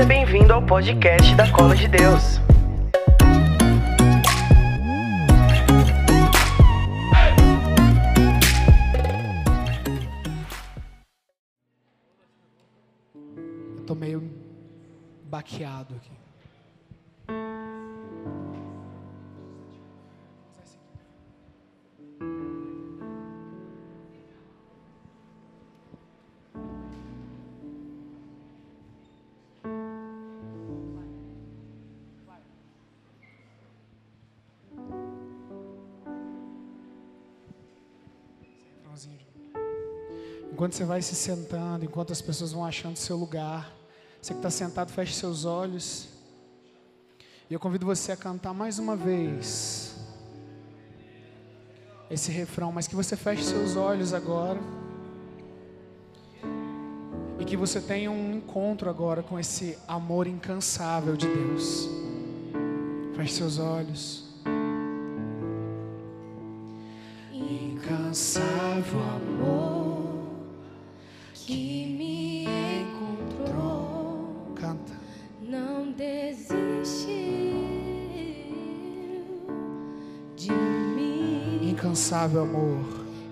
Seja bem-vindo ao podcast da Cola de Deus. Eu tô meio baqueado aqui. Enquanto você vai se sentando, enquanto as pessoas vão achando seu lugar, você que está sentado, feche seus olhos. E eu convido você a cantar mais uma vez esse refrão, mas que você feche seus olhos agora. E que você tenha um encontro agora com esse amor incansável de Deus. Feche seus olhos. Incansável amor.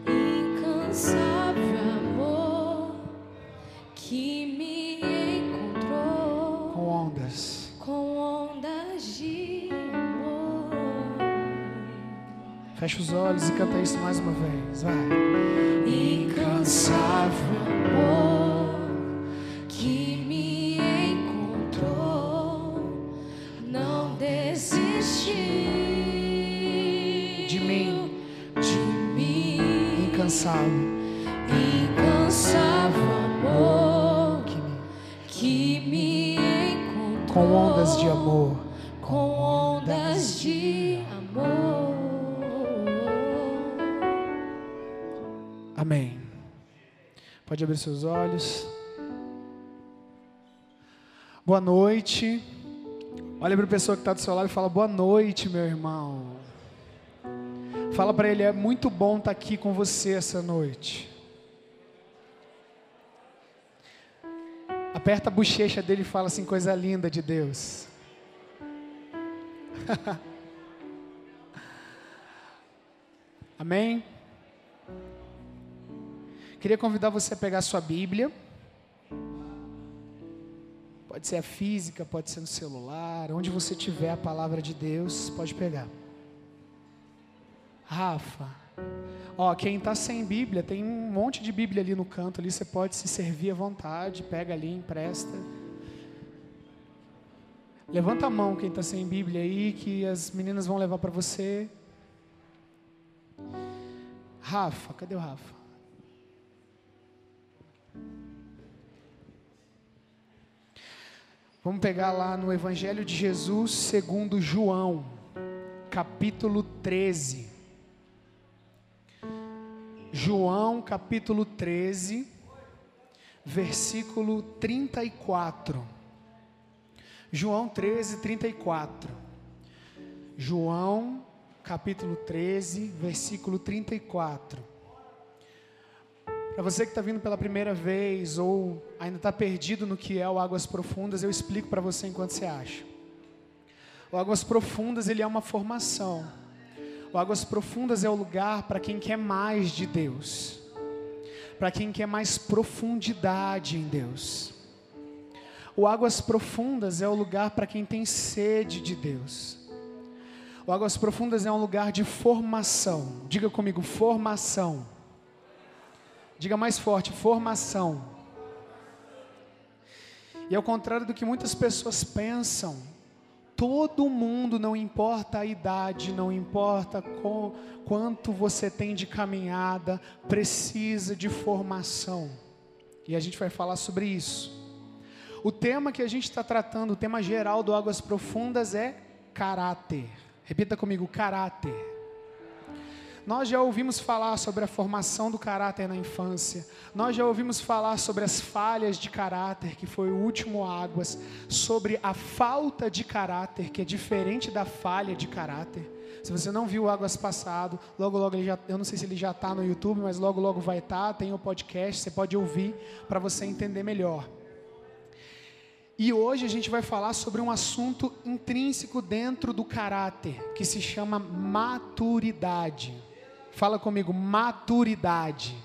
Incansável amor que me encontrou Com ondas. com ondas de amor. Fecha os olhos e canta isso mais uma vez. Vai. Incansável amor ondas de amor. com ondas de amor. Amém. Pode abrir seus olhos. Boa noite. Olha para a pessoa que está do seu lado e fala: Boa noite, meu irmão. Fala para ele: É muito bom estar aqui com você essa noite. Aperta a bochecha dele e fala assim: Coisa linda de Deus. Amém? Queria convidar você a pegar sua Bíblia. Pode ser a física, pode ser no celular, onde você tiver a palavra de Deus, pode pegar. Rafa, ó, quem está sem Bíblia, tem um monte de Bíblia ali no canto, ali você pode se servir à vontade, pega ali, empresta. Levanta a mão quem está sem Bíblia aí, que as meninas vão levar para você. Rafa, cadê o Rafa? Vamos pegar lá no Evangelho de Jesus, segundo João, capítulo 13. João, capítulo 13, versículo 34. João 13, 34. João, capítulo 13, versículo 34. Para você que está vindo pela primeira vez ou ainda está perdido no que é o Águas Profundas, eu explico para você enquanto você acha. O Águas Profundas ele é uma formação. O Águas Profundas é o lugar para quem quer mais de Deus, para quem quer mais profundidade em Deus. O Águas Profundas é o lugar para quem tem sede de Deus. O Águas Profundas é um lugar de formação. Diga comigo, formação. Diga mais forte, formação. E ao contrário do que muitas pessoas pensam, todo mundo, não importa a idade, não importa com, quanto você tem de caminhada, precisa de formação. E a gente vai falar sobre isso. O tema que a gente está tratando, o tema geral do Águas Profundas é caráter. Repita comigo, caráter. Nós já ouvimos falar sobre a formação do caráter na infância. Nós já ouvimos falar sobre as falhas de caráter, que foi o último Águas, sobre a falta de caráter, que é diferente da falha de caráter. Se você não viu Águas passado, logo logo ele já, eu não sei se ele já está no YouTube, mas logo logo vai estar, tem o podcast, você pode ouvir para você entender melhor. E hoje a gente vai falar sobre um assunto intrínseco dentro do caráter, que se chama maturidade. Fala comigo, maturidade.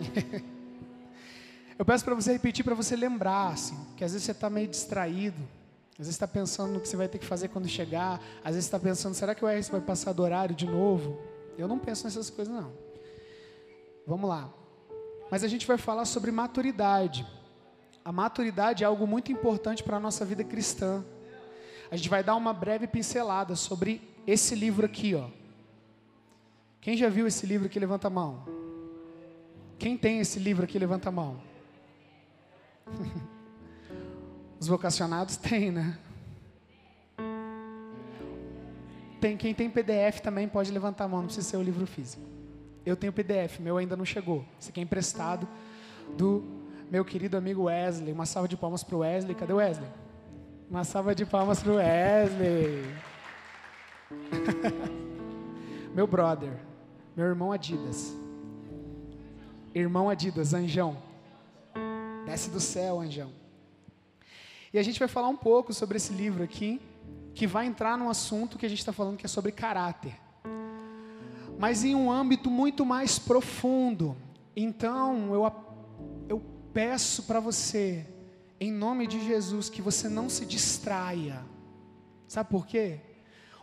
Eu peço para você repetir, para você lembrar, assim, que às vezes você está meio distraído, às vezes está pensando no que você vai ter que fazer quando chegar, às vezes está pensando, será que o RS vai passar do horário de novo? Eu não penso nessas coisas, não. Vamos lá. Mas a gente vai falar sobre maturidade. A maturidade é algo muito importante para a nossa vida cristã. A gente vai dar uma breve pincelada sobre esse livro aqui, ó. Quem já viu esse livro aqui, levanta a mão. Quem tem esse livro aqui, levanta a mão. Os vocacionados têm, né? Tem, quem tem PDF também pode levantar a mão, não precisa ser o livro físico. Eu tenho PDF, meu ainda não chegou. Esse aqui é emprestado do meu querido amigo Wesley. Uma salva de palmas para o Wesley. Cadê o Wesley? Uma salva de palmas para o Wesley. meu brother, meu irmão Adidas. Irmão Adidas, anjão. Desce do céu, anjão. E a gente vai falar um pouco sobre esse livro aqui, que vai entrar num assunto que a gente está falando que é sobre caráter, mas em um âmbito muito mais profundo. Então, eu, eu peço para você, em nome de Jesus, que você não se distraia. Sabe por quê?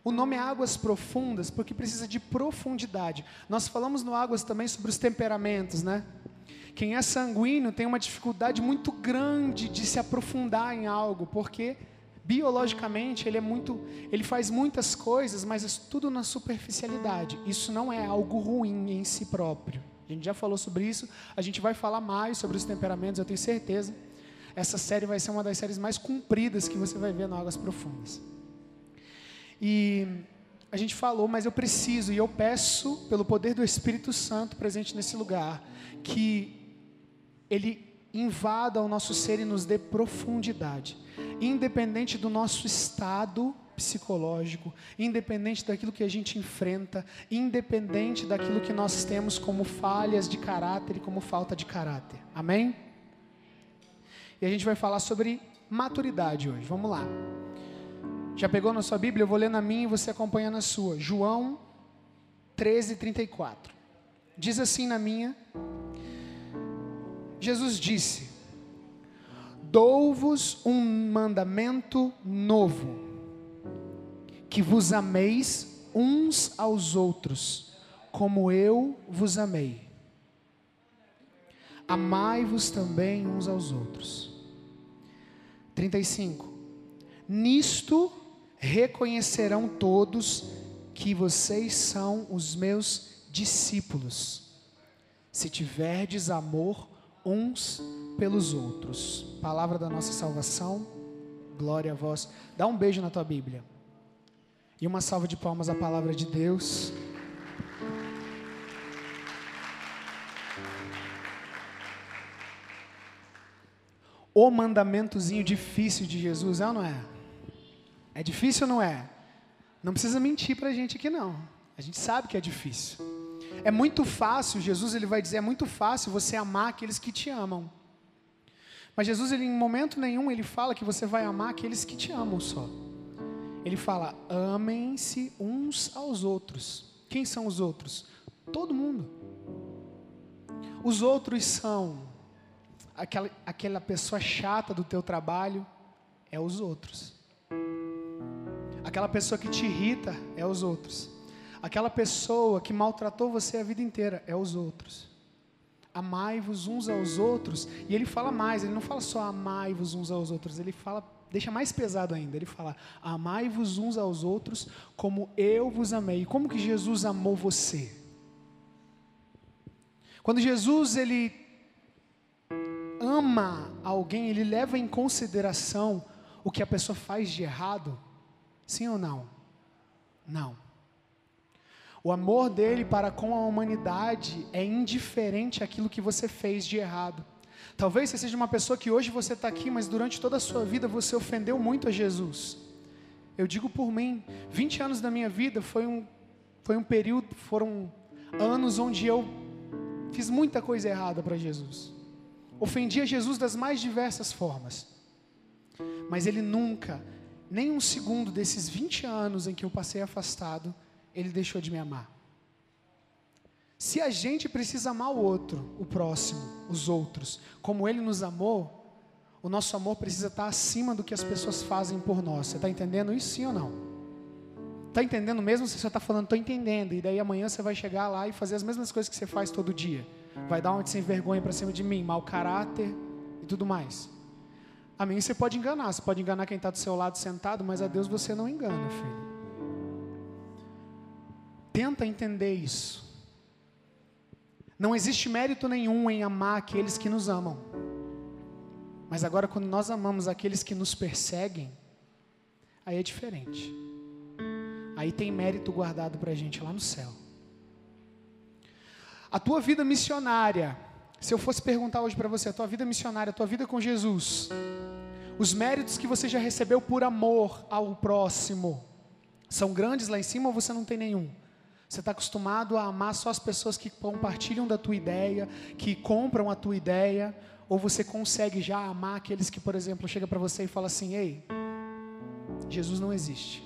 O nome é Águas Profundas porque precisa de profundidade. Nós falamos no Águas também sobre os temperamentos, né? Quem é sanguíneo tem uma dificuldade muito grande de se aprofundar em algo, porque biologicamente ele é muito, ele faz muitas coisas, mas é tudo na superficialidade. Isso não é algo ruim em si próprio. A gente já falou sobre isso, a gente vai falar mais sobre os temperamentos, eu tenho certeza. Essa série vai ser uma das séries mais compridas que você vai ver no Águas Profundas. E a gente falou, mas eu preciso e eu peço, pelo poder do Espírito Santo presente nesse lugar, que ele invada o nosso ser e nos dê profundidade, independente do nosso estado psicológico, independente daquilo que a gente enfrenta, independente daquilo que nós temos como falhas de caráter e como falta de caráter. Amém? E a gente vai falar sobre maturidade hoje. Vamos lá. Já pegou na sua Bíblia? Eu vou ler na minha e você acompanha na sua. João 13, 34. Diz assim na minha: Jesus disse: Dou-vos um mandamento novo, que vos ameis uns aos outros, como eu vos amei. Amai-vos também uns aos outros. 35. Nisto reconhecerão todos que vocês são os meus discípulos, se tiverdes amor uns pelos outros. Palavra da nossa salvação, glória a vós. Dá um beijo na tua Bíblia. E uma salva de palmas à palavra de Deus. O mandamentozinho difícil de Jesus, é ou não é? É difícil ou não é? Não precisa mentir para a gente aqui não. A gente sabe que é difícil. É muito fácil, Jesus ele vai dizer, é muito fácil você amar aqueles que te amam. Mas Jesus, ele, em momento nenhum, ele fala que você vai amar aqueles que te amam só. Ele fala, amem-se uns aos outros. Quem são os outros? Todo mundo. Os outros são aquela, aquela pessoa chata do teu trabalho, é os outros. Aquela pessoa que te irrita, é os outros. Aquela pessoa que maltratou você a vida inteira é os outros. Amai-vos uns aos outros. E ele fala mais, ele não fala só amai-vos uns aos outros, ele fala, deixa mais pesado ainda. Ele fala: amai-vos uns aos outros como eu vos amei. Como que Jesus amou você? Quando Jesus ele ama alguém, ele leva em consideração o que a pessoa faz de errado? Sim ou não? Não. O amor dele para com a humanidade é indiferente àquilo que você fez de errado. Talvez você seja uma pessoa que hoje você está aqui, mas durante toda a sua vida você ofendeu muito a Jesus. Eu digo por mim, 20 anos da minha vida foi um, foi um período, foram anos onde eu fiz muita coisa errada para Jesus. Ofendi a Jesus das mais diversas formas. Mas ele nunca, nem um segundo desses 20 anos em que eu passei afastado, ele deixou de me amar. Se a gente precisa amar o outro, o próximo, os outros, como ele nos amou, o nosso amor precisa estar acima do que as pessoas fazem por nós. Você está entendendo isso sim ou não? Está entendendo mesmo se você está falando, estou entendendo, e daí amanhã você vai chegar lá e fazer as mesmas coisas que você faz todo dia. Vai dar uma de sem vergonha para cima de mim, mau caráter e tudo mais. A mim você pode enganar, você pode enganar quem está do seu lado sentado, mas a Deus você não engana, filho. Tenta entender isso. Não existe mérito nenhum em amar aqueles que nos amam. Mas agora, quando nós amamos aqueles que nos perseguem, aí é diferente. Aí tem mérito guardado para a gente lá no céu. A tua vida missionária, se eu fosse perguntar hoje para você, a tua vida missionária, a tua vida com Jesus, os méritos que você já recebeu por amor ao próximo, são grandes lá em cima ou você não tem nenhum? Você está acostumado a amar só as pessoas que compartilham da tua ideia, que compram a tua ideia, ou você consegue já amar aqueles que, por exemplo, chega para você e fala assim: "Ei, Jesus não existe".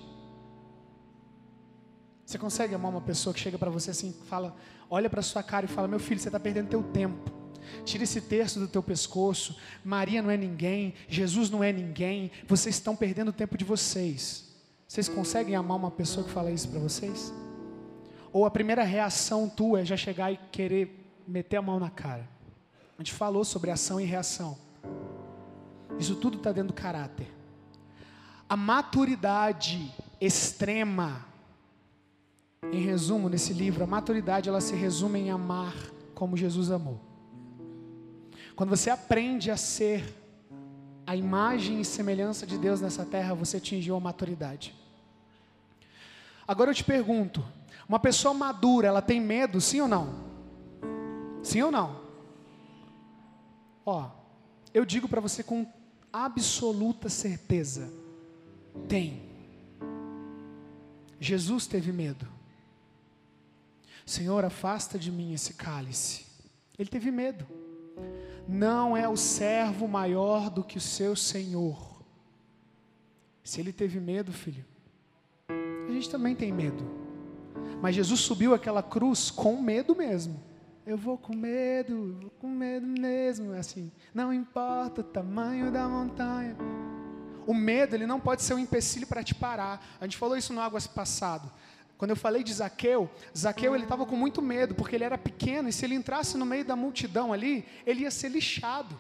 Você consegue amar uma pessoa que chega para você assim, fala, olha para sua cara e fala: "Meu filho, você está perdendo teu tempo. Tira esse terço do teu pescoço. Maria não é ninguém, Jesus não é ninguém. Vocês estão perdendo o tempo de vocês." Vocês conseguem amar uma pessoa que fala isso para vocês? Ou a primeira reação tua é já chegar e querer meter a mão na cara? A gente falou sobre ação e reação. Isso tudo está dentro do caráter. A maturidade extrema, em resumo, nesse livro, a maturidade ela se resume em amar como Jesus amou. Quando você aprende a ser a imagem e semelhança de Deus nessa terra, você atingiu a maturidade. Agora eu te pergunto: uma pessoa madura, ela tem medo, sim ou não? Sim ou não? Ó, eu digo para você com absoluta certeza: tem. Jesus teve medo. Senhor, afasta de mim esse cálice. Ele teve medo. Não é o servo maior do que o seu Senhor. Se ele teve medo, filho, a gente também tem medo. Mas Jesus subiu aquela cruz com medo mesmo. Eu vou com medo, vou com medo mesmo, assim. Não importa o tamanho da montanha. O medo, ele não pode ser um empecilho para te parar. A gente falou isso no Águas passado. Quando eu falei de Zaqueu, Zaqueu ele estava com muito medo, porque ele era pequeno e se ele entrasse no meio da multidão ali, ele ia ser lixado.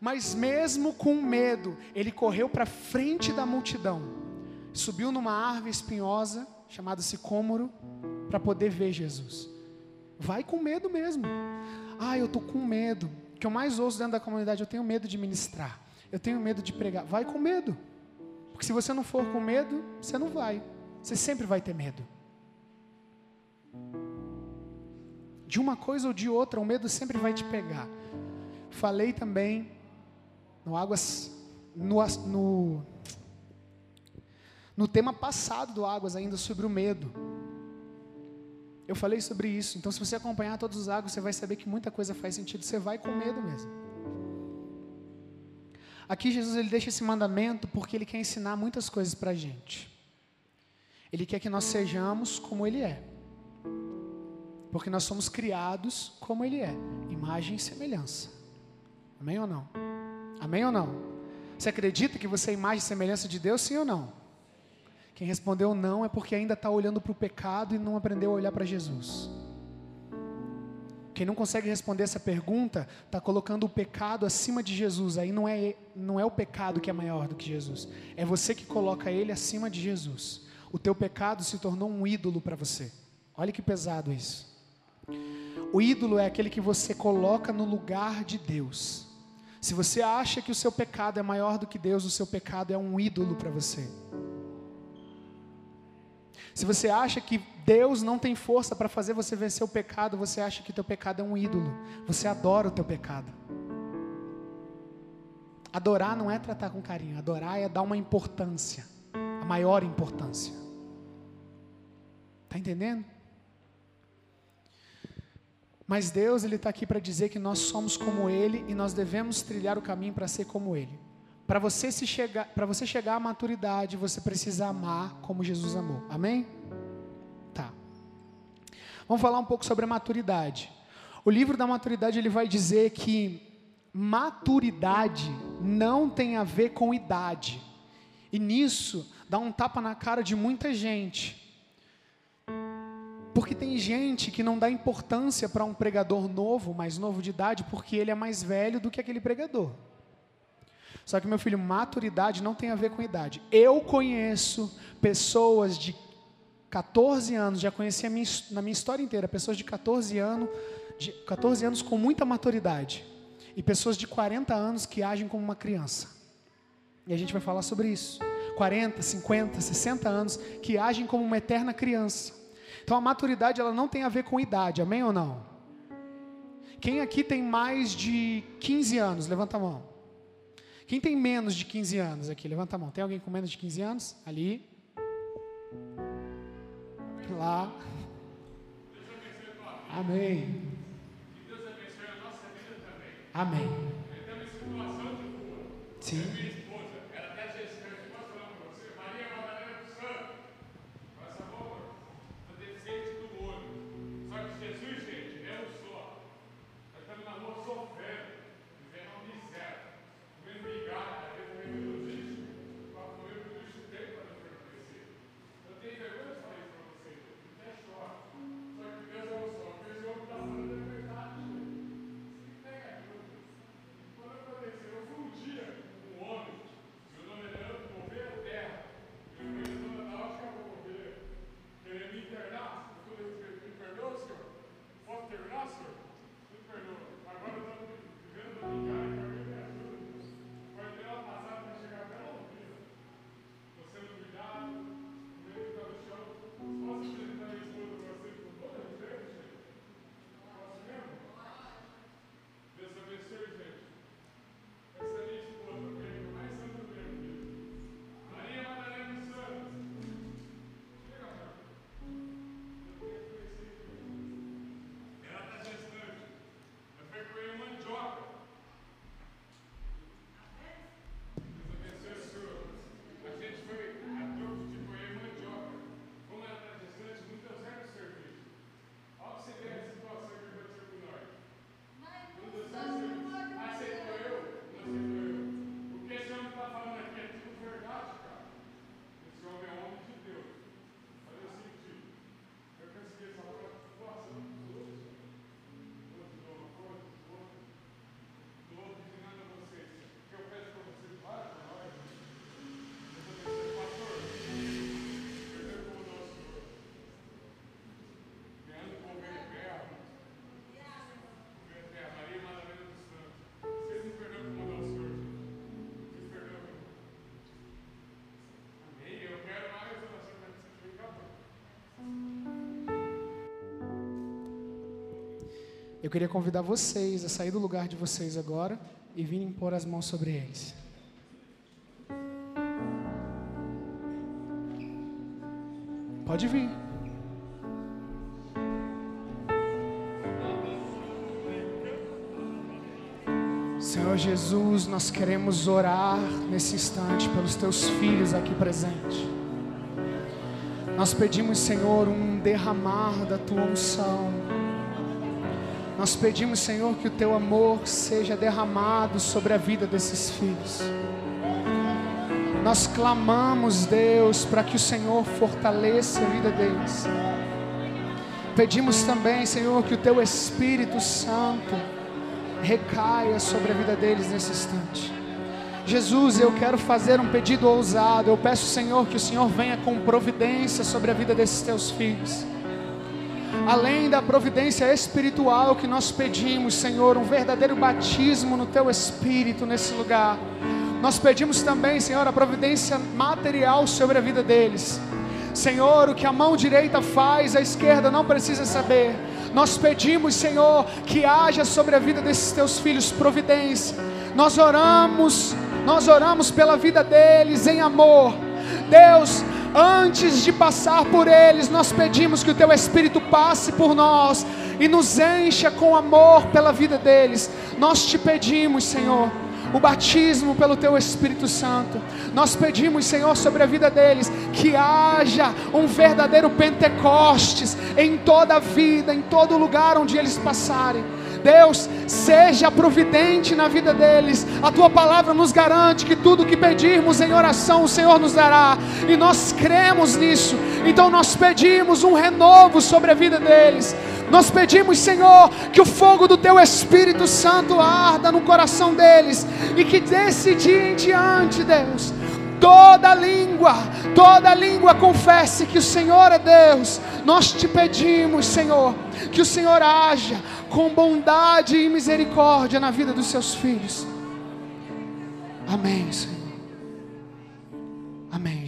Mas mesmo com medo, ele correu para frente da multidão, subiu numa árvore espinhosa chamada sicômoro para poder ver Jesus. Vai com medo mesmo. Ah, eu tô com medo. O que eu mais ouço dentro da comunidade, eu tenho medo de ministrar. Eu tenho medo de pregar. Vai com medo. Porque se você não for com medo, você não vai. Você sempre vai ter medo. De uma coisa ou de outra, o medo sempre vai te pegar. Falei também no Águas, no, no, no tema passado do Águas ainda sobre o medo. Eu falei sobre isso. Então, se você acompanhar todos os águas, você vai saber que muita coisa faz sentido. Você vai com medo mesmo. Aqui Jesus ele deixa esse mandamento porque ele quer ensinar muitas coisas para a gente. Ele quer que nós sejamos como Ele é. Porque nós somos criados como Ele é, imagem e semelhança. Amém ou não? Amém ou não? Você acredita que você é imagem e semelhança de Deus, sim ou não? Quem respondeu não é porque ainda está olhando para o pecado e não aprendeu a olhar para Jesus. Quem não consegue responder essa pergunta está colocando o pecado acima de Jesus. Aí não é, não é o pecado que é maior do que Jesus. É você que coloca ele acima de Jesus. O teu pecado se tornou um ídolo para você. Olha que pesado isso. O ídolo é aquele que você coloca no lugar de Deus. Se você acha que o seu pecado é maior do que Deus, o seu pecado é um ídolo para você. Se você acha que Deus não tem força para fazer você vencer o pecado, você acha que teu pecado é um ídolo. Você adora o teu pecado. Adorar não é tratar com carinho, adorar é dar uma importância, a maior importância. Está entendendo? Mas Deus ele está aqui para dizer que nós somos como Ele e nós devemos trilhar o caminho para ser como Ele. para você se chegar, você chegar à maturidade, você precisa amar como Jesus amou. Amém? Tá. Vamos falar um pouco sobre a maturidade. O livro da maturidade ele vai dizer que maturidade não tem a ver com idade. E nisso dá um tapa na cara de muita gente. Gente que não dá importância para um pregador novo, mais novo de idade, porque ele é mais velho do que aquele pregador. Só que, meu filho, maturidade não tem a ver com idade. Eu conheço pessoas de 14 anos, já conheci minha, na minha história inteira, pessoas de 14 anos, de 14 anos com muita maturidade. E pessoas de 40 anos que agem como uma criança. E a gente vai falar sobre isso. 40, 50, 60 anos que agem como uma eterna criança. Então a maturidade ela não tem a ver com idade, amém ou não? Quem aqui tem mais de 15 anos? Levanta a mão. Quem tem menos de 15 anos aqui? Levanta a mão. Tem alguém com menos de 15 anos? Ali. Lá. Amém. Amém. Sim. Eu queria convidar vocês a sair do lugar de vocês agora e virem pôr as mãos sobre eles. Pode vir. Senhor Jesus, nós queremos orar nesse instante pelos teus filhos aqui presentes. Nós pedimos, Senhor, um derramar da tua unção nós pedimos, Senhor, que o teu amor seja derramado sobre a vida desses filhos. Nós clamamos, Deus, para que o Senhor fortaleça a vida deles. Pedimos também, Senhor, que o teu Espírito Santo recaia sobre a vida deles nesse instante. Jesus, eu quero fazer um pedido ousado. Eu peço, Senhor, que o Senhor venha com providência sobre a vida desses teus filhos além da providência espiritual que nós pedimos, Senhor, um verdadeiro batismo no Teu Espírito nesse lugar. Nós pedimos também, Senhor, a providência material sobre a vida deles. Senhor, o que a mão direita faz, a esquerda não precisa saber. Nós pedimos, Senhor, que haja sobre a vida desses teus filhos providência. Nós oramos, nós oramos pela vida deles em amor. Deus, Antes de passar por eles, nós pedimos que o Teu Espírito passe por nós e nos encha com amor pela vida deles. Nós te pedimos, Senhor, o batismo pelo Teu Espírito Santo. Nós pedimos, Senhor, sobre a vida deles, que haja um verdadeiro Pentecostes em toda a vida, em todo lugar onde eles passarem. Deus, seja providente na vida deles. A tua palavra nos garante que tudo que pedirmos em oração o Senhor nos dará, e nós cremos nisso. Então nós pedimos um renovo sobre a vida deles. Nós pedimos, Senhor, que o fogo do teu Espírito Santo arda no coração deles e que desse dia em diante, Deus, toda língua, toda língua confesse que o Senhor é Deus. Nós te pedimos, Senhor, que o Senhor haja com bondade e misericórdia na vida dos seus filhos. Amém, Senhor. Amém,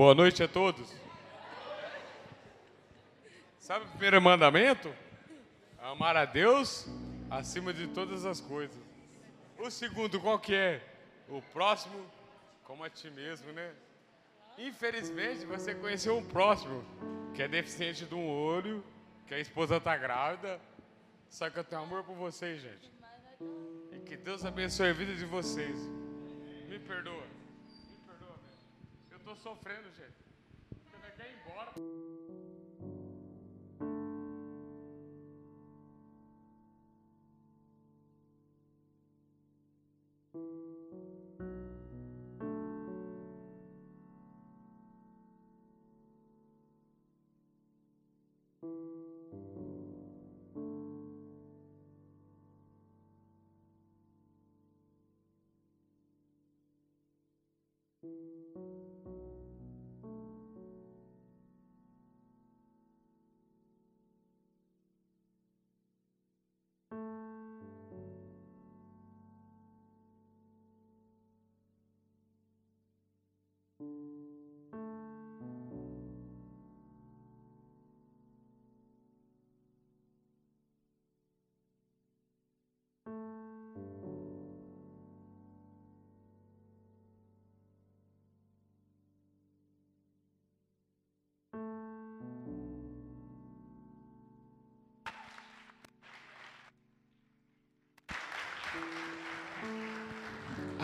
Boa noite a todos. Sabe o primeiro mandamento? Amar a Deus acima de todas as coisas. O segundo qual que é? O próximo como a ti mesmo, né? Infelizmente, você conheceu um próximo que é deficiente de um olho, que a esposa está grávida. Só que eu tenho amor por vocês, gente. E que Deus abençoe a vida de vocês. Me perdoa. Me perdoa, velho. Eu tô sofrendo, gente. Você quer ir embora?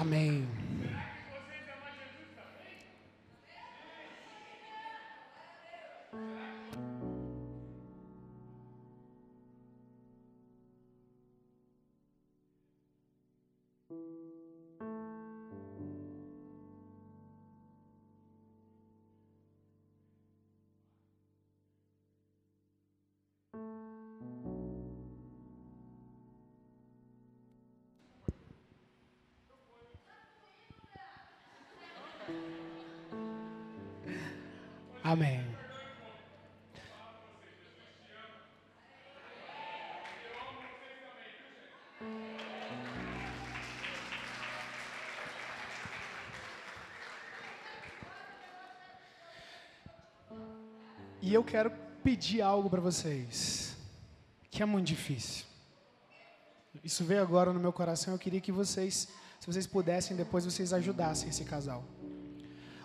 Amém. Amém. E eu quero pedir algo para vocês, que é muito difícil. Isso veio agora no meu coração. Eu queria que vocês, se vocês pudessem, depois vocês ajudassem esse casal.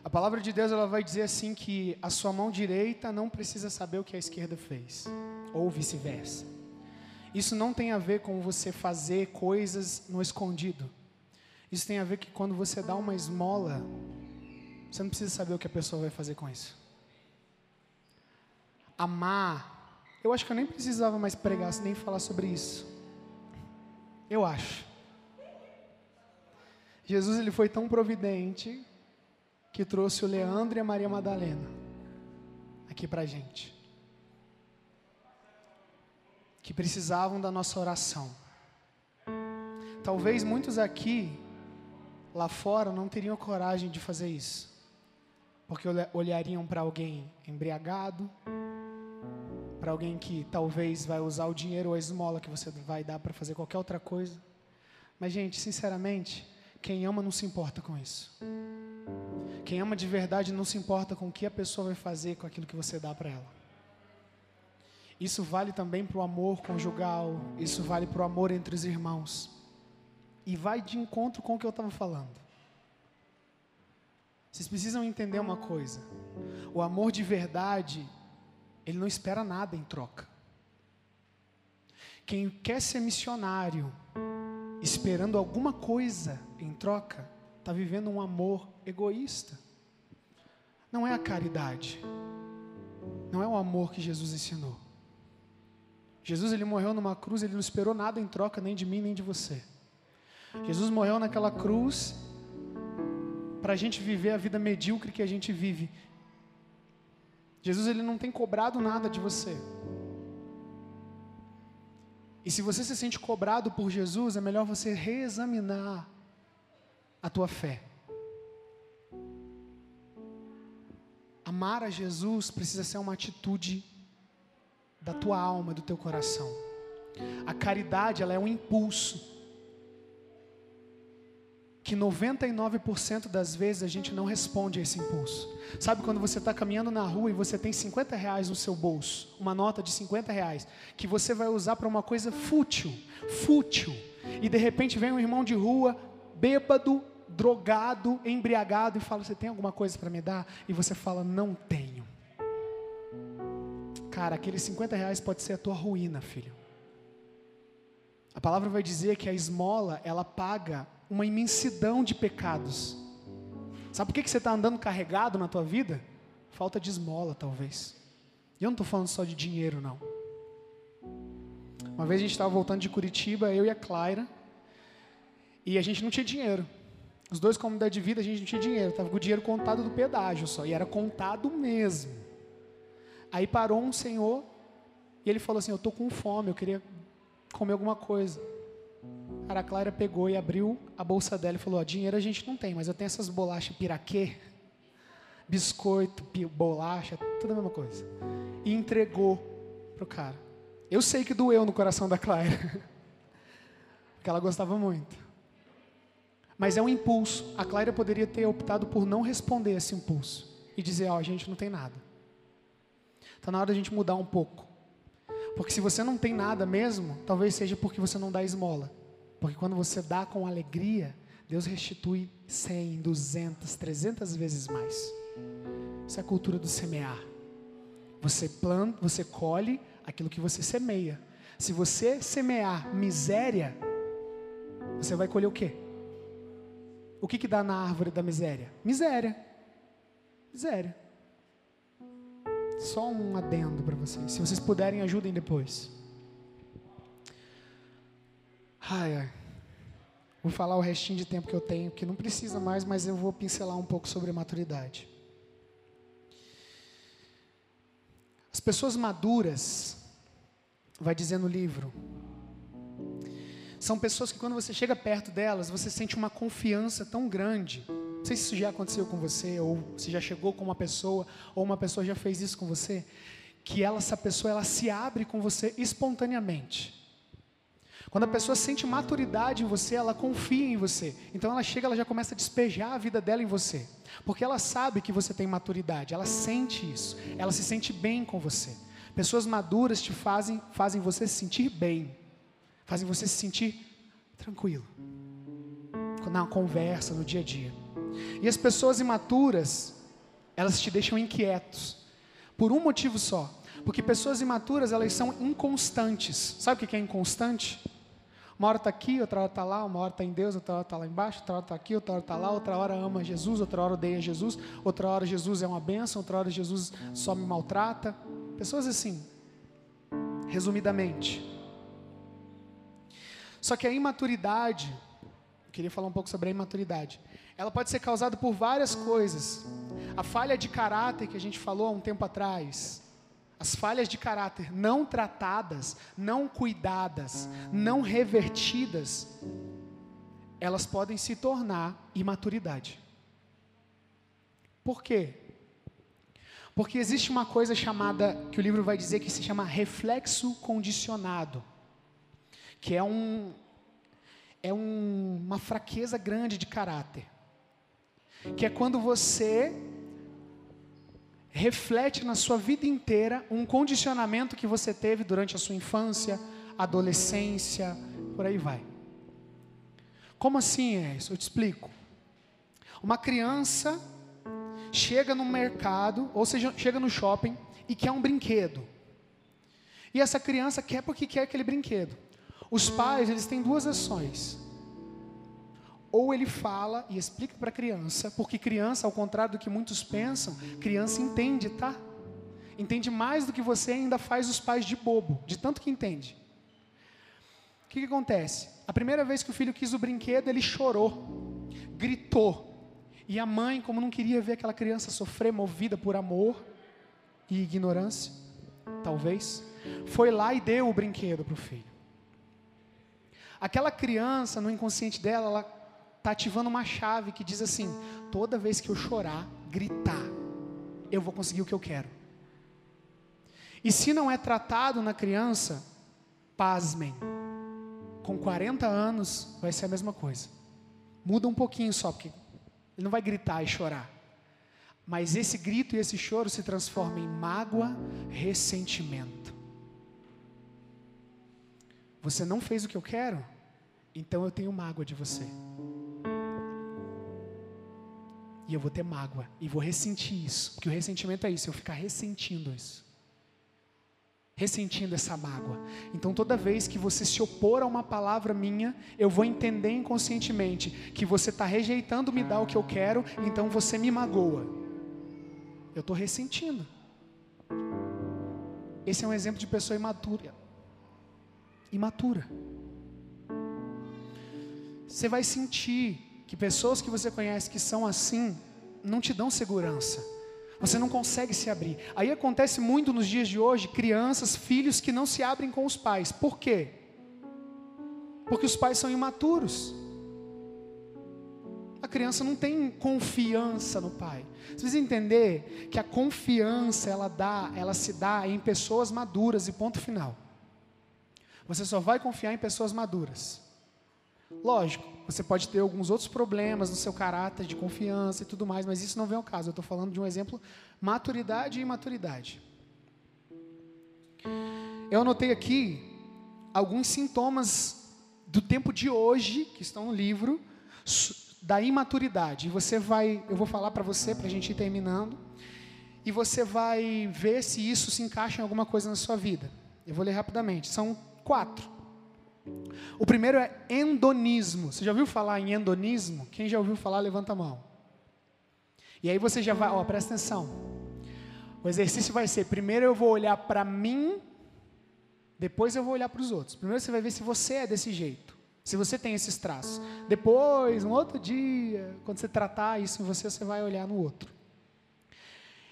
A palavra de Deus ela vai dizer assim que a sua mão direita não precisa saber o que a esquerda fez, ou vice-versa. Isso não tem a ver com você fazer coisas no escondido. Isso tem a ver que quando você dá uma esmola, você não precisa saber o que a pessoa vai fazer com isso. Amar, eu acho que eu nem precisava mais pregar, nem falar sobre isso. Eu acho. Jesus ele foi tão providente que trouxe o Leandro e a Maria Madalena aqui para a gente. Que precisavam da nossa oração. Talvez muitos aqui, lá fora, não teriam coragem de fazer isso. Porque olhariam para alguém embriagado, para alguém que talvez vai usar o dinheiro ou a esmola que você vai dar para fazer qualquer outra coisa. Mas, gente, sinceramente, quem ama não se importa com isso. Quem ama de verdade não se importa com o que a pessoa vai fazer com aquilo que você dá para ela. Isso vale também para o amor conjugal, isso vale para o amor entre os irmãos. E vai de encontro com o que eu estava falando. Vocês precisam entender uma coisa: o amor de verdade, ele não espera nada em troca. Quem quer ser missionário, esperando alguma coisa em troca, está vivendo um amor egoísta. Não é a caridade, não é o amor que Jesus ensinou. Jesus ele morreu numa cruz, ele não esperou nada em troca nem de mim nem de você. Jesus morreu naquela cruz para a gente viver a vida medíocre que a gente vive. Jesus ele não tem cobrado nada de você. E se você se sente cobrado por Jesus, é melhor você reexaminar a tua fé. Amar a Jesus precisa ser uma atitude da tua alma, do teu coração. A caridade, ela é um impulso que 99% das vezes a gente não responde a esse impulso. Sabe quando você está caminhando na rua e você tem 50 reais no seu bolso, uma nota de 50 reais, que você vai usar para uma coisa fútil, fútil, e de repente vem um irmão de rua, bêbado, drogado, embriagado, e fala: Você tem alguma coisa para me dar? E você fala: Não tenho. Cara, aqueles 50 reais pode ser a tua ruína, filho. A palavra vai dizer que a esmola, ela paga uma imensidão de pecados. Sabe por que, que você está andando carregado na tua vida? Falta de esmola, talvez. E eu não estou falando só de dinheiro, não. Uma vez a gente estava voltando de Curitiba, eu e a Clara, e a gente não tinha dinheiro. Os dois, comunidade de vida, a gente não tinha dinheiro. Estava com o dinheiro contado do pedágio só, e era contado mesmo. Aí parou um senhor, e ele falou assim: Eu estou com fome, eu queria comer alguma coisa. A Clara pegou e abriu a bolsa dela e falou: ó, dinheiro a gente não tem, mas eu tenho essas bolachas piraquê, biscoito, bolacha, tudo a mesma coisa. E entregou pro cara. Eu sei que doeu no coração da Clara, porque ela gostava muito. Mas é um impulso. A Clara poderia ter optado por não responder esse impulso e dizer: ó, a gente não tem nada. Está na hora da gente mudar um pouco. Porque se você não tem nada mesmo, talvez seja porque você não dá esmola. Porque quando você dá com alegria, Deus restitui 100, 200, 300 vezes mais. Isso é a cultura do semear. Você planta, você colhe aquilo que você semeia. Se você semear miséria, você vai colher o quê? O que, que dá na árvore da miséria? Miséria. Miséria. Só um adendo para vocês. Se vocês puderem, ajudem depois. Ai, ai. Vou falar o restinho de tempo que eu tenho, que não precisa mais, mas eu vou pincelar um pouco sobre maturidade. As pessoas maduras, vai dizer no livro, são pessoas que quando você chega perto delas, você sente uma confiança tão grande. Não sei se isso já aconteceu com você, ou se já chegou com uma pessoa, ou uma pessoa já fez isso com você, que ela, essa pessoa, ela se abre com você espontaneamente. Quando a pessoa sente maturidade em você, ela confia em você. Então ela chega, ela já começa a despejar a vida dela em você. Porque ela sabe que você tem maturidade, ela sente isso. Ela se sente bem com você. Pessoas maduras te fazem, fazem você se sentir bem. Fazem você se sentir tranquilo. Na conversa, no dia a dia. E as pessoas imaturas, elas te deixam inquietos. Por um motivo só. Porque pessoas imaturas, elas são inconstantes. Sabe o que é inconstante? Uma hora está aqui, outra hora está lá, uma hora está em Deus, outra hora está lá embaixo, outra hora está aqui, outra hora está lá, outra hora ama Jesus, outra hora odeia Jesus, outra hora Jesus é uma bênção, outra hora Jesus só me maltrata. Pessoas assim, resumidamente. Só que a imaturidade, eu queria falar um pouco sobre a imaturidade, ela pode ser causada por várias coisas. A falha de caráter que a gente falou há um tempo atrás, as falhas de caráter não tratadas, não cuidadas, não revertidas, elas podem se tornar imaturidade. Por quê? Porque existe uma coisa chamada, que o livro vai dizer que se chama reflexo condicionado, que é, um, é um, uma fraqueza grande de caráter. Que é quando você reflete na sua vida inteira um condicionamento que você teve durante a sua infância, adolescência, por aí vai. Como assim é isso? Eu te explico. Uma criança chega no mercado, ou seja, chega no shopping e quer um brinquedo. E essa criança quer porque quer aquele brinquedo. Os pais, eles têm duas ações. Ou ele fala e explica para a criança, porque criança, ao contrário do que muitos pensam, criança entende, tá? Entende mais do que você ainda faz os pais de bobo, de tanto que entende. O que, que acontece? A primeira vez que o filho quis o brinquedo, ele chorou, gritou. E a mãe, como não queria ver aquela criança sofrer, movida por amor e ignorância, talvez, foi lá e deu o brinquedo para o filho. Aquela criança, no inconsciente dela, ela está ativando uma chave que diz assim: toda vez que eu chorar, gritar, eu vou conseguir o que eu quero. E se não é tratado na criança, pasmem, com 40 anos vai ser a mesma coisa. Muda um pouquinho só, porque ele não vai gritar e chorar. Mas esse grito e esse choro se transforma em mágoa, ressentimento. Você não fez o que eu quero? Então eu tenho mágoa de você. E eu vou ter mágoa. E vou ressentir isso. Porque o ressentimento é isso, eu ficar ressentindo isso. Ressentindo essa mágoa. Então toda vez que você se opor a uma palavra minha, eu vou entender inconscientemente que você está rejeitando me dar o que eu quero, então você me magoa. Eu estou ressentindo. Esse é um exemplo de pessoa imatura. Imatura. Você vai sentir que pessoas que você conhece que são assim não te dão segurança. Você não consegue se abrir. Aí acontece muito nos dias de hoje, crianças, filhos que não se abrem com os pais. Por quê? Porque os pais são imaturos. A criança não tem confiança no pai. Você precisa entender que a confiança ela dá, ela se dá em pessoas maduras e ponto final. Você só vai confiar em pessoas maduras. Lógico, você pode ter alguns outros problemas no seu caráter de confiança e tudo mais, mas isso não vem ao caso. Eu estou falando de um exemplo: maturidade e imaturidade. Eu anotei aqui alguns sintomas do tempo de hoje, que estão no livro, da imaturidade. Você vai, eu vou falar para você, para a gente ir terminando, e você vai ver se isso se encaixa em alguma coisa na sua vida. Eu vou ler rapidamente. São quatro. O primeiro é endonismo. Você já ouviu falar em endonismo? Quem já ouviu falar, levanta a mão. E aí você já vai, ó, presta atenção. O exercício vai ser: primeiro eu vou olhar para mim, depois eu vou olhar para os outros. Primeiro você vai ver se você é desse jeito, se você tem esses traços. Depois, um outro dia, quando você tratar isso em você, você vai olhar no outro.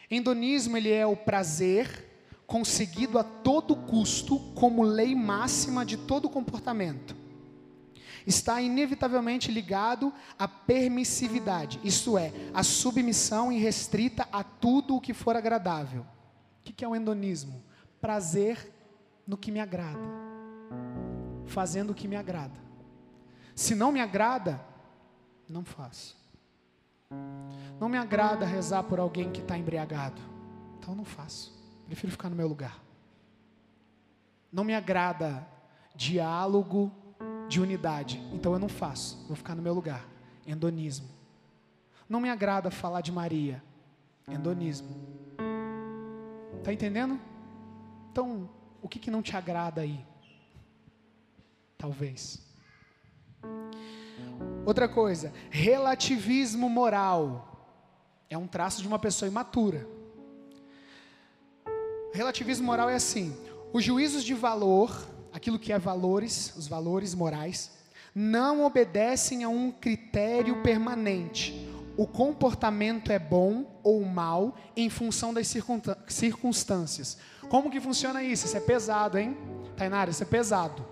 Endonismo ele é o prazer conseguido a todo custo como lei máxima de todo comportamento. Está inevitavelmente ligado à permissividade, isto é, a submissão irrestrita a tudo o que for agradável. O que é o endonismo? Prazer no que me agrada, fazendo o que me agrada. Se não me agrada, não faço. Não me agrada rezar por alguém que está embriagado, então não faço. Prefiro ficar no meu lugar. Não me agrada diálogo de unidade, então eu não faço, vou ficar no meu lugar. Endonismo. Não me agrada falar de Maria. Endonismo. Tá entendendo? Então, o que, que não te agrada aí? Talvez. Outra coisa, relativismo moral. É um traço de uma pessoa imatura. Relativismo moral é assim: os juízos de valor, aquilo que é valores, os valores morais, não obedecem a um critério permanente. O comportamento é bom ou mal em função das circunstâncias. Como que funciona isso? Isso é pesado, hein? Tainara, isso é pesado.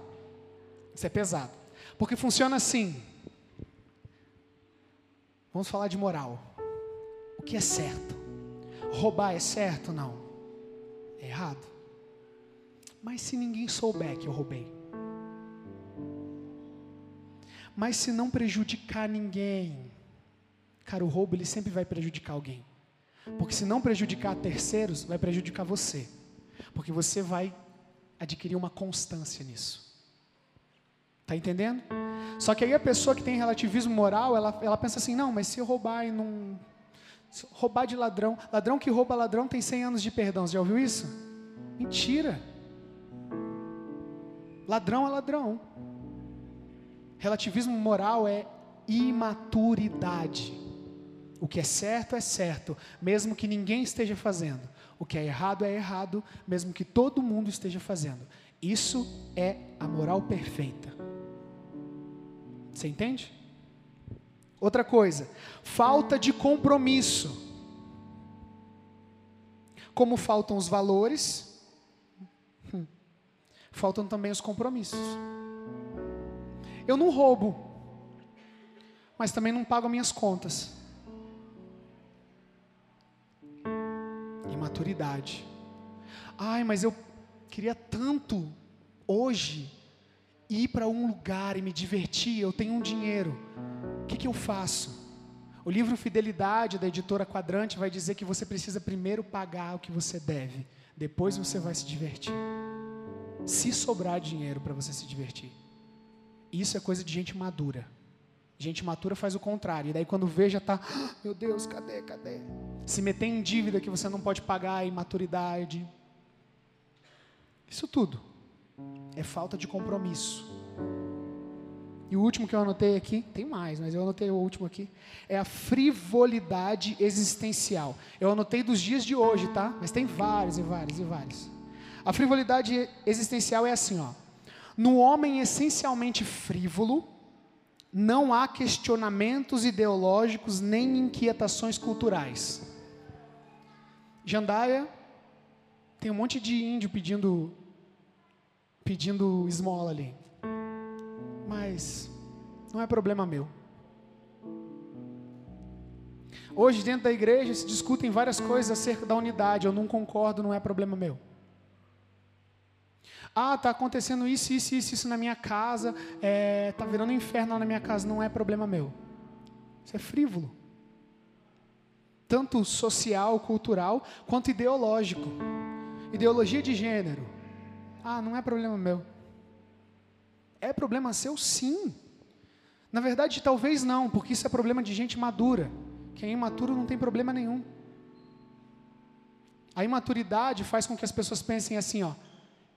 Isso é pesado. Porque funciona assim. Vamos falar de moral. O que é certo? Roubar é certo? Não. Errado. Mas se ninguém souber que eu roubei? Mas se não prejudicar ninguém? Cara, o roubo ele sempre vai prejudicar alguém. Porque se não prejudicar terceiros, vai prejudicar você. Porque você vai adquirir uma constância nisso. Tá entendendo? Só que aí a pessoa que tem relativismo moral, ela, ela pensa assim: não, mas se eu roubar e não. Roubar de ladrão. Ladrão que rouba ladrão tem 100 anos de perdão. Você já ouviu isso? Mentira. Ladrão é ladrão. Relativismo moral é imaturidade. O que é certo é certo, mesmo que ninguém esteja fazendo. O que é errado é errado, mesmo que todo mundo esteja fazendo. Isso é a moral perfeita. Você entende? Outra coisa, falta de compromisso. Como faltam os valores, hum, faltam também os compromissos. Eu não roubo, mas também não pago minhas contas. Imaturidade. Ai, mas eu queria tanto hoje ir para um lugar e me divertir, eu tenho um dinheiro. O que, que eu faço? O livro Fidelidade da editora Quadrante vai dizer que você precisa primeiro pagar o que você deve, depois você vai se divertir. Se sobrar dinheiro para você se divertir. Isso é coisa de gente madura. Gente matura faz o contrário. E daí quando vê já está, ah, meu Deus, cadê, cadê? Se meter em dívida que você não pode pagar, imaturidade. Isso tudo é falta de compromisso. E o último que eu anotei aqui, tem mais, mas eu anotei o último aqui, é a frivolidade existencial. Eu anotei dos dias de hoje, tá? Mas tem vários e vários e vários. A frivolidade existencial é assim, ó. No homem essencialmente frívolo, não há questionamentos ideológicos nem inquietações culturais. Jandaia tem um monte de índio pedindo pedindo esmola ali. Mas não é problema meu. Hoje, dentro da igreja, se discutem várias coisas acerca da unidade. Eu não concordo, não é problema meu. Ah, está acontecendo isso, isso, isso, isso na minha casa. Está é, tá virando um inferno lá na minha casa. Não é problema meu. Isso é frívolo. Tanto social, cultural, quanto ideológico. Ideologia de gênero. Ah, não é problema meu. É problema seu, sim. Na verdade, talvez não, porque isso é problema de gente madura. Quem é imaturo não tem problema nenhum. A imaturidade faz com que as pessoas pensem assim, ó.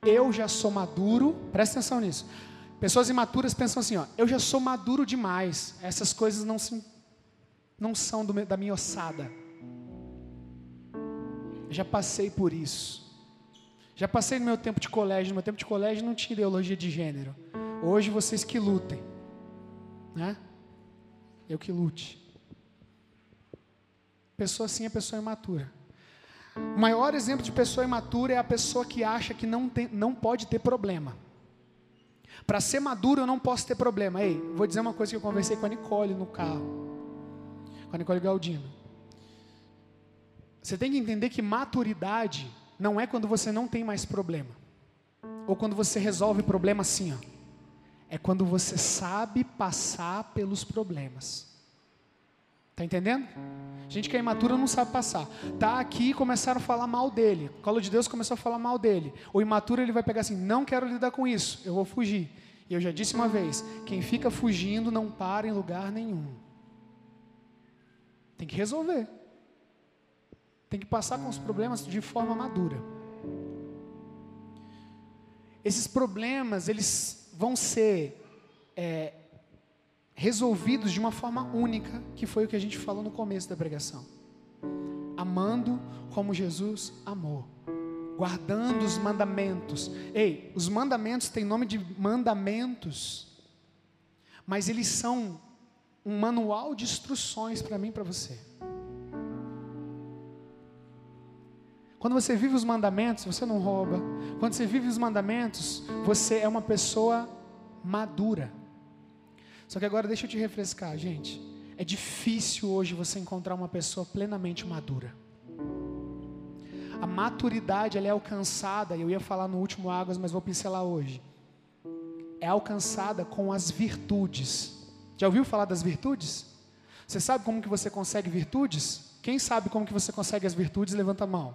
Eu já sou maduro, presta atenção nisso. Pessoas imaturas pensam assim, ó. Eu já sou maduro demais. Essas coisas não, se, não são do, da minha ossada. já passei por isso. Já passei no meu tempo de colégio, no meu tempo de colégio não tinha ideologia de gênero. Hoje vocês que lutem, né? Eu que lute. Pessoa assim é pessoa imatura. O maior exemplo de pessoa imatura é a pessoa que acha que não, tem, não pode ter problema. Para ser maduro eu não posso ter problema. Ei, vou dizer uma coisa que eu conversei com a Nicole no carro. Com a Nicole Galdino. Você tem que entender que maturidade não é quando você não tem mais problema. Ou quando você resolve problema assim, ó. É quando você sabe passar pelos problemas. Tá entendendo? Gente que é imatura não sabe passar. Tá aqui e começaram a falar mal dele. O colo de Deus começou a falar mal dele. O imaturo ele vai pegar assim: não quero lidar com isso, eu vou fugir. E eu já disse uma vez: quem fica fugindo não para em lugar nenhum. Tem que resolver. Tem que passar com os problemas de forma madura. Esses problemas, eles vão ser é, resolvidos de uma forma única, que foi o que a gente falou no começo da pregação. Amando como Jesus amou. Guardando os mandamentos. Ei, os mandamentos têm nome de mandamentos, mas eles são um manual de instruções para mim e para você. Quando você vive os mandamentos, você não rouba. Quando você vive os mandamentos, você é uma pessoa madura. Só que agora deixa eu te refrescar, gente. É difícil hoje você encontrar uma pessoa plenamente madura. A maturidade ela é alcançada, eu ia falar no último Águas, mas vou pincelar hoje. É alcançada com as virtudes. Já ouviu falar das virtudes? Você sabe como que você consegue virtudes? Quem sabe como que você consegue as virtudes? Levanta a mão.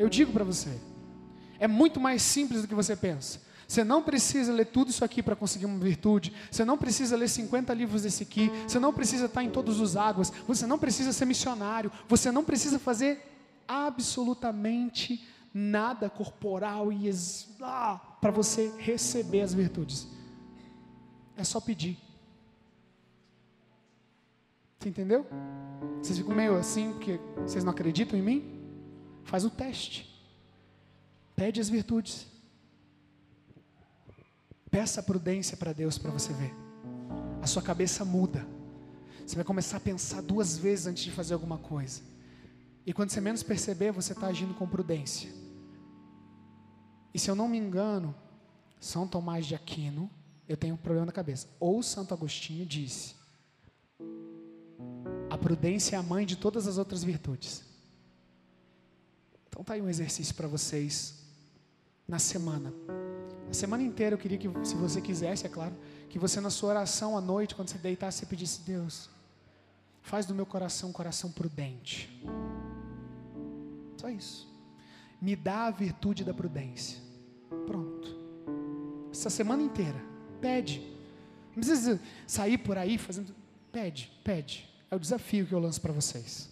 Eu digo para você. É muito mais simples do que você pensa. Você não precisa ler tudo isso aqui para conseguir uma virtude. Você não precisa ler 50 livros desse aqui. Você não precisa estar em todos os águas. Você não precisa ser missionário. Você não precisa fazer absolutamente nada corporal e ah, para você receber as virtudes. É só pedir. Você entendeu? Vocês ficam meio assim porque vocês não acreditam em mim? Faz o teste. Pede as virtudes. Peça prudência para Deus para você ver. A sua cabeça muda. Você vai começar a pensar duas vezes antes de fazer alguma coisa. E quando você menos perceber, você está agindo com prudência. E se eu não me engano, São Tomás de Aquino, eu tenho um problema na cabeça. Ou Santo Agostinho disse: a prudência é a mãe de todas as outras virtudes. Então tá aí um exercício para vocês na semana. A semana inteira eu queria que, se você quisesse, é claro, que você na sua oração à noite, quando você deitasse, você pedisse, Deus, faz do meu coração um coração prudente. Só isso. Me dá a virtude da prudência. Pronto. Essa semana inteira. Pede. Não precisa sair por aí fazendo. Pede, pede. É o desafio que eu lanço para vocês.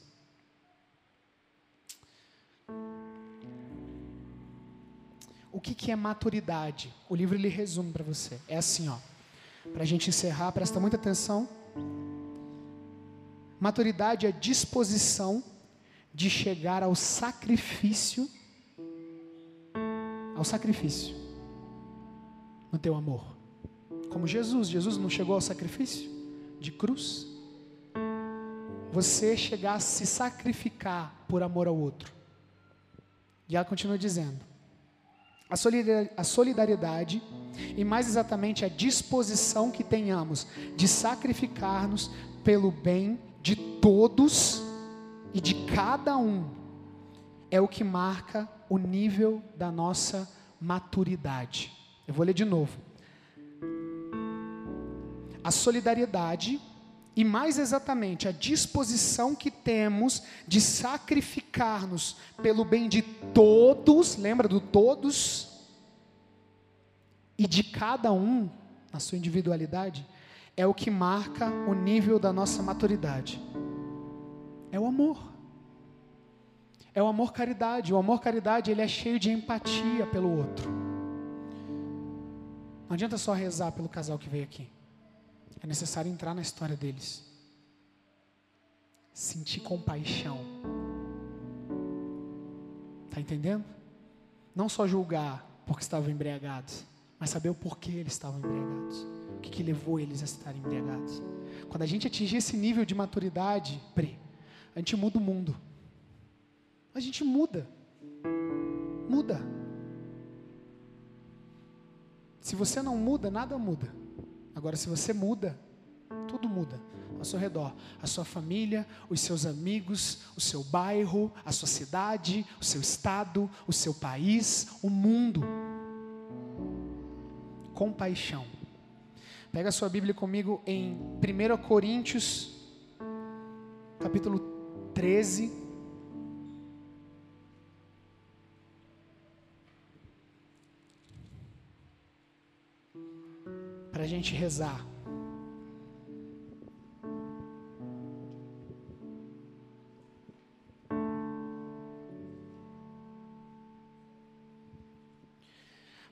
O que, que é maturidade? O livro ele resume para você. É assim, ó. Para a gente encerrar, presta muita atenção. Maturidade é disposição de chegar ao sacrifício, ao sacrifício, no teu amor. Como Jesus, Jesus não chegou ao sacrifício de cruz. Você chegar a se sacrificar por amor ao outro. E ela continua dizendo: a solidariedade e, mais exatamente, a disposição que tenhamos de sacrificar-nos pelo bem de todos e de cada um é o que marca o nível da nossa maturidade. Eu vou ler de novo. A solidariedade e mais exatamente a disposição que temos de sacrificar-nos pelo bem de todos, lembra do todos? E de cada um, na sua individualidade, é o que marca o nível da nossa maturidade. É o amor. É o amor caridade. O amor caridade, ele é cheio de empatia pelo outro. Não adianta só rezar pelo casal que veio aqui. É necessário entrar na história deles. Sentir compaixão. Está entendendo? Não só julgar porque estavam embriagados, mas saber o porquê eles estavam embriagados. O que, que levou eles a estarem embriagados. Quando a gente atingir esse nível de maturidade, Pri, a gente muda o mundo. A gente muda. Muda. Se você não muda, nada muda. Agora, se você muda, tudo muda ao seu redor. A sua família, os seus amigos, o seu bairro, a sua cidade, o seu estado, o seu país, o mundo. Compaixão. Pega a sua Bíblia comigo em 1 Coríntios, capítulo 13. Gente rezar.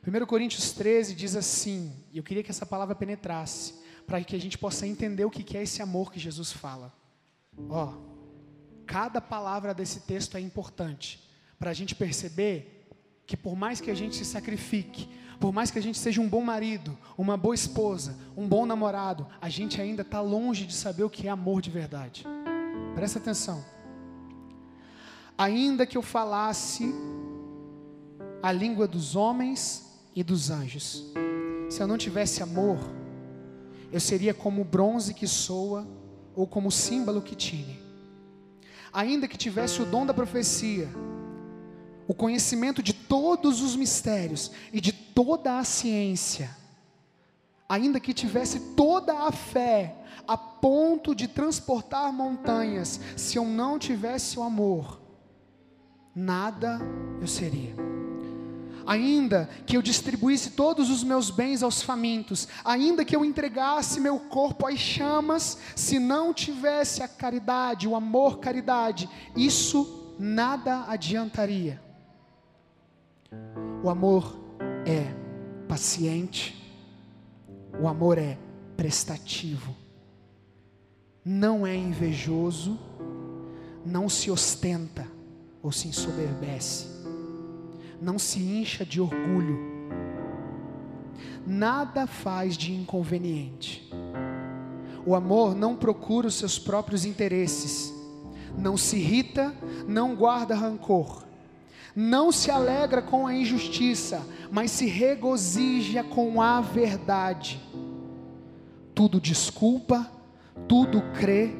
Primeiro Coríntios 13 diz assim, e eu queria que essa palavra penetrasse, para que a gente possa entender o que é esse amor que Jesus fala. Ó, cada palavra desse texto é importante, para a gente perceber que por mais que a gente se sacrifique, por mais que a gente seja um bom marido, uma boa esposa, um bom namorado, a gente ainda está longe de saber o que é amor de verdade. Presta atenção. Ainda que eu falasse a língua dos homens e dos anjos, se eu não tivesse amor, eu seria como o bronze que soa ou como o símbolo que tine. Ainda que tivesse o dom da profecia o conhecimento de todos os mistérios e de toda a ciência, ainda que tivesse toda a fé a ponto de transportar montanhas, se eu não tivesse o amor, nada eu seria. Ainda que eu distribuísse todos os meus bens aos famintos, ainda que eu entregasse meu corpo às chamas, se não tivesse a caridade, o amor, caridade, isso nada adiantaria. O amor é paciente, o amor é prestativo, não é invejoso, não se ostenta ou se ensoberbece, não se incha de orgulho, nada faz de inconveniente. O amor não procura os seus próprios interesses, não se irrita, não guarda rancor não se alegra com a injustiça, mas se regozija com a verdade. Tudo desculpa, tudo crê,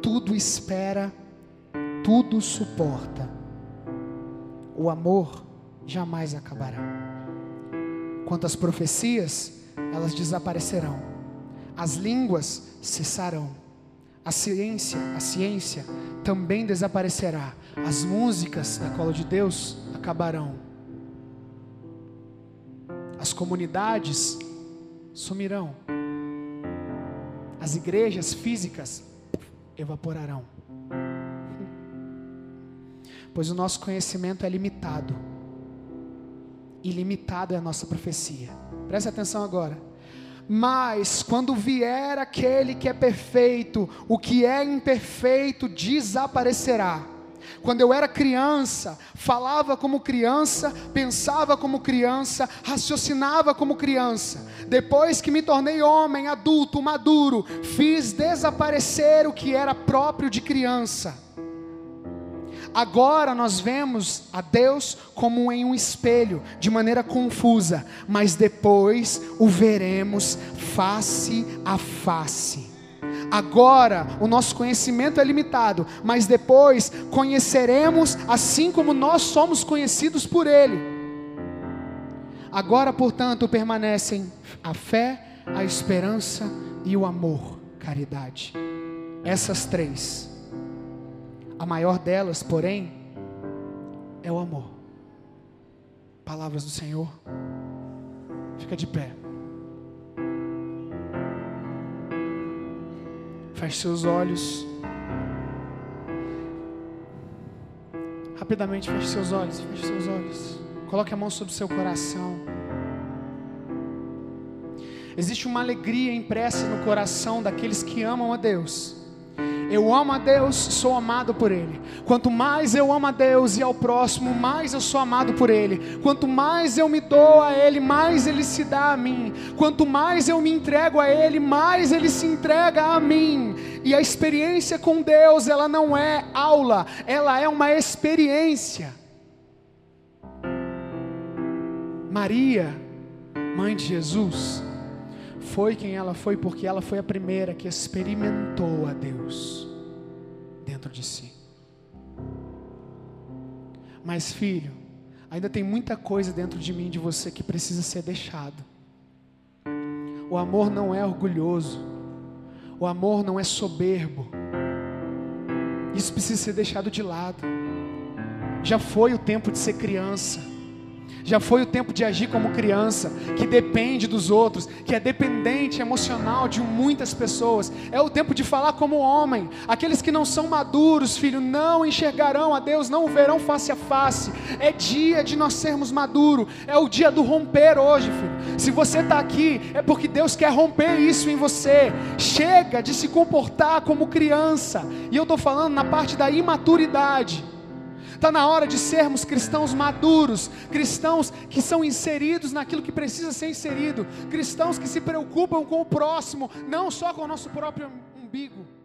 tudo espera, tudo suporta. O amor jamais acabará. Quanto às profecias, elas desaparecerão. As línguas cessarão. A ciência, a ciência também desaparecerá. As músicas da cola de Deus acabarão. As comunidades sumirão. As igrejas físicas evaporarão. Pois o nosso conhecimento é limitado. Ilimitado é a nossa profecia. Preste atenção agora. Mas quando vier aquele que é perfeito, o que é imperfeito desaparecerá. Quando eu era criança, falava como criança, pensava como criança, raciocinava como criança. Depois que me tornei homem, adulto, maduro, fiz desaparecer o que era próprio de criança. Agora nós vemos a Deus como em um espelho, de maneira confusa, mas depois o veremos face a face. Agora o nosso conhecimento é limitado, mas depois conheceremos assim como nós somos conhecidos por Ele. Agora, portanto, permanecem a fé, a esperança e o amor, caridade. Essas três a maior delas, porém, é o amor. Palavras do Senhor. Fica de pé. Feche seus olhos. Rapidamente feche seus olhos, feche seus olhos. Coloque a mão sobre o seu coração. Existe uma alegria impressa no coração daqueles que amam a Deus eu amo a Deus, sou amado por Ele. Quanto mais eu amo a Deus e ao próximo, mais eu sou amado por Ele. Quanto mais eu me dou a Ele, mais Ele se dá a mim. Quanto mais eu me entrego a Ele, mais Ele se entrega a mim. E a experiência com Deus, ela não é aula, ela é uma experiência. Maria, mãe de Jesus, foi quem ela foi porque ela foi a primeira que experimentou a Deus dentro de si. Mas filho, ainda tem muita coisa dentro de mim de você que precisa ser deixado. O amor não é orgulhoso. O amor não é soberbo. Isso precisa ser deixado de lado. Já foi o tempo de ser criança. Já foi o tempo de agir como criança, que depende dos outros, que é dependente emocional de muitas pessoas. É o tempo de falar como homem. Aqueles que não são maduros, filho, não enxergarão a Deus, não o verão face a face. É dia de nós sermos maduros. É o dia do romper hoje, filho. Se você está aqui, é porque Deus quer romper isso em você. Chega de se comportar como criança. E eu estou falando na parte da imaturidade. Está na hora de sermos cristãos maduros, cristãos que são inseridos naquilo que precisa ser inserido, cristãos que se preocupam com o próximo, não só com o nosso próprio umbigo.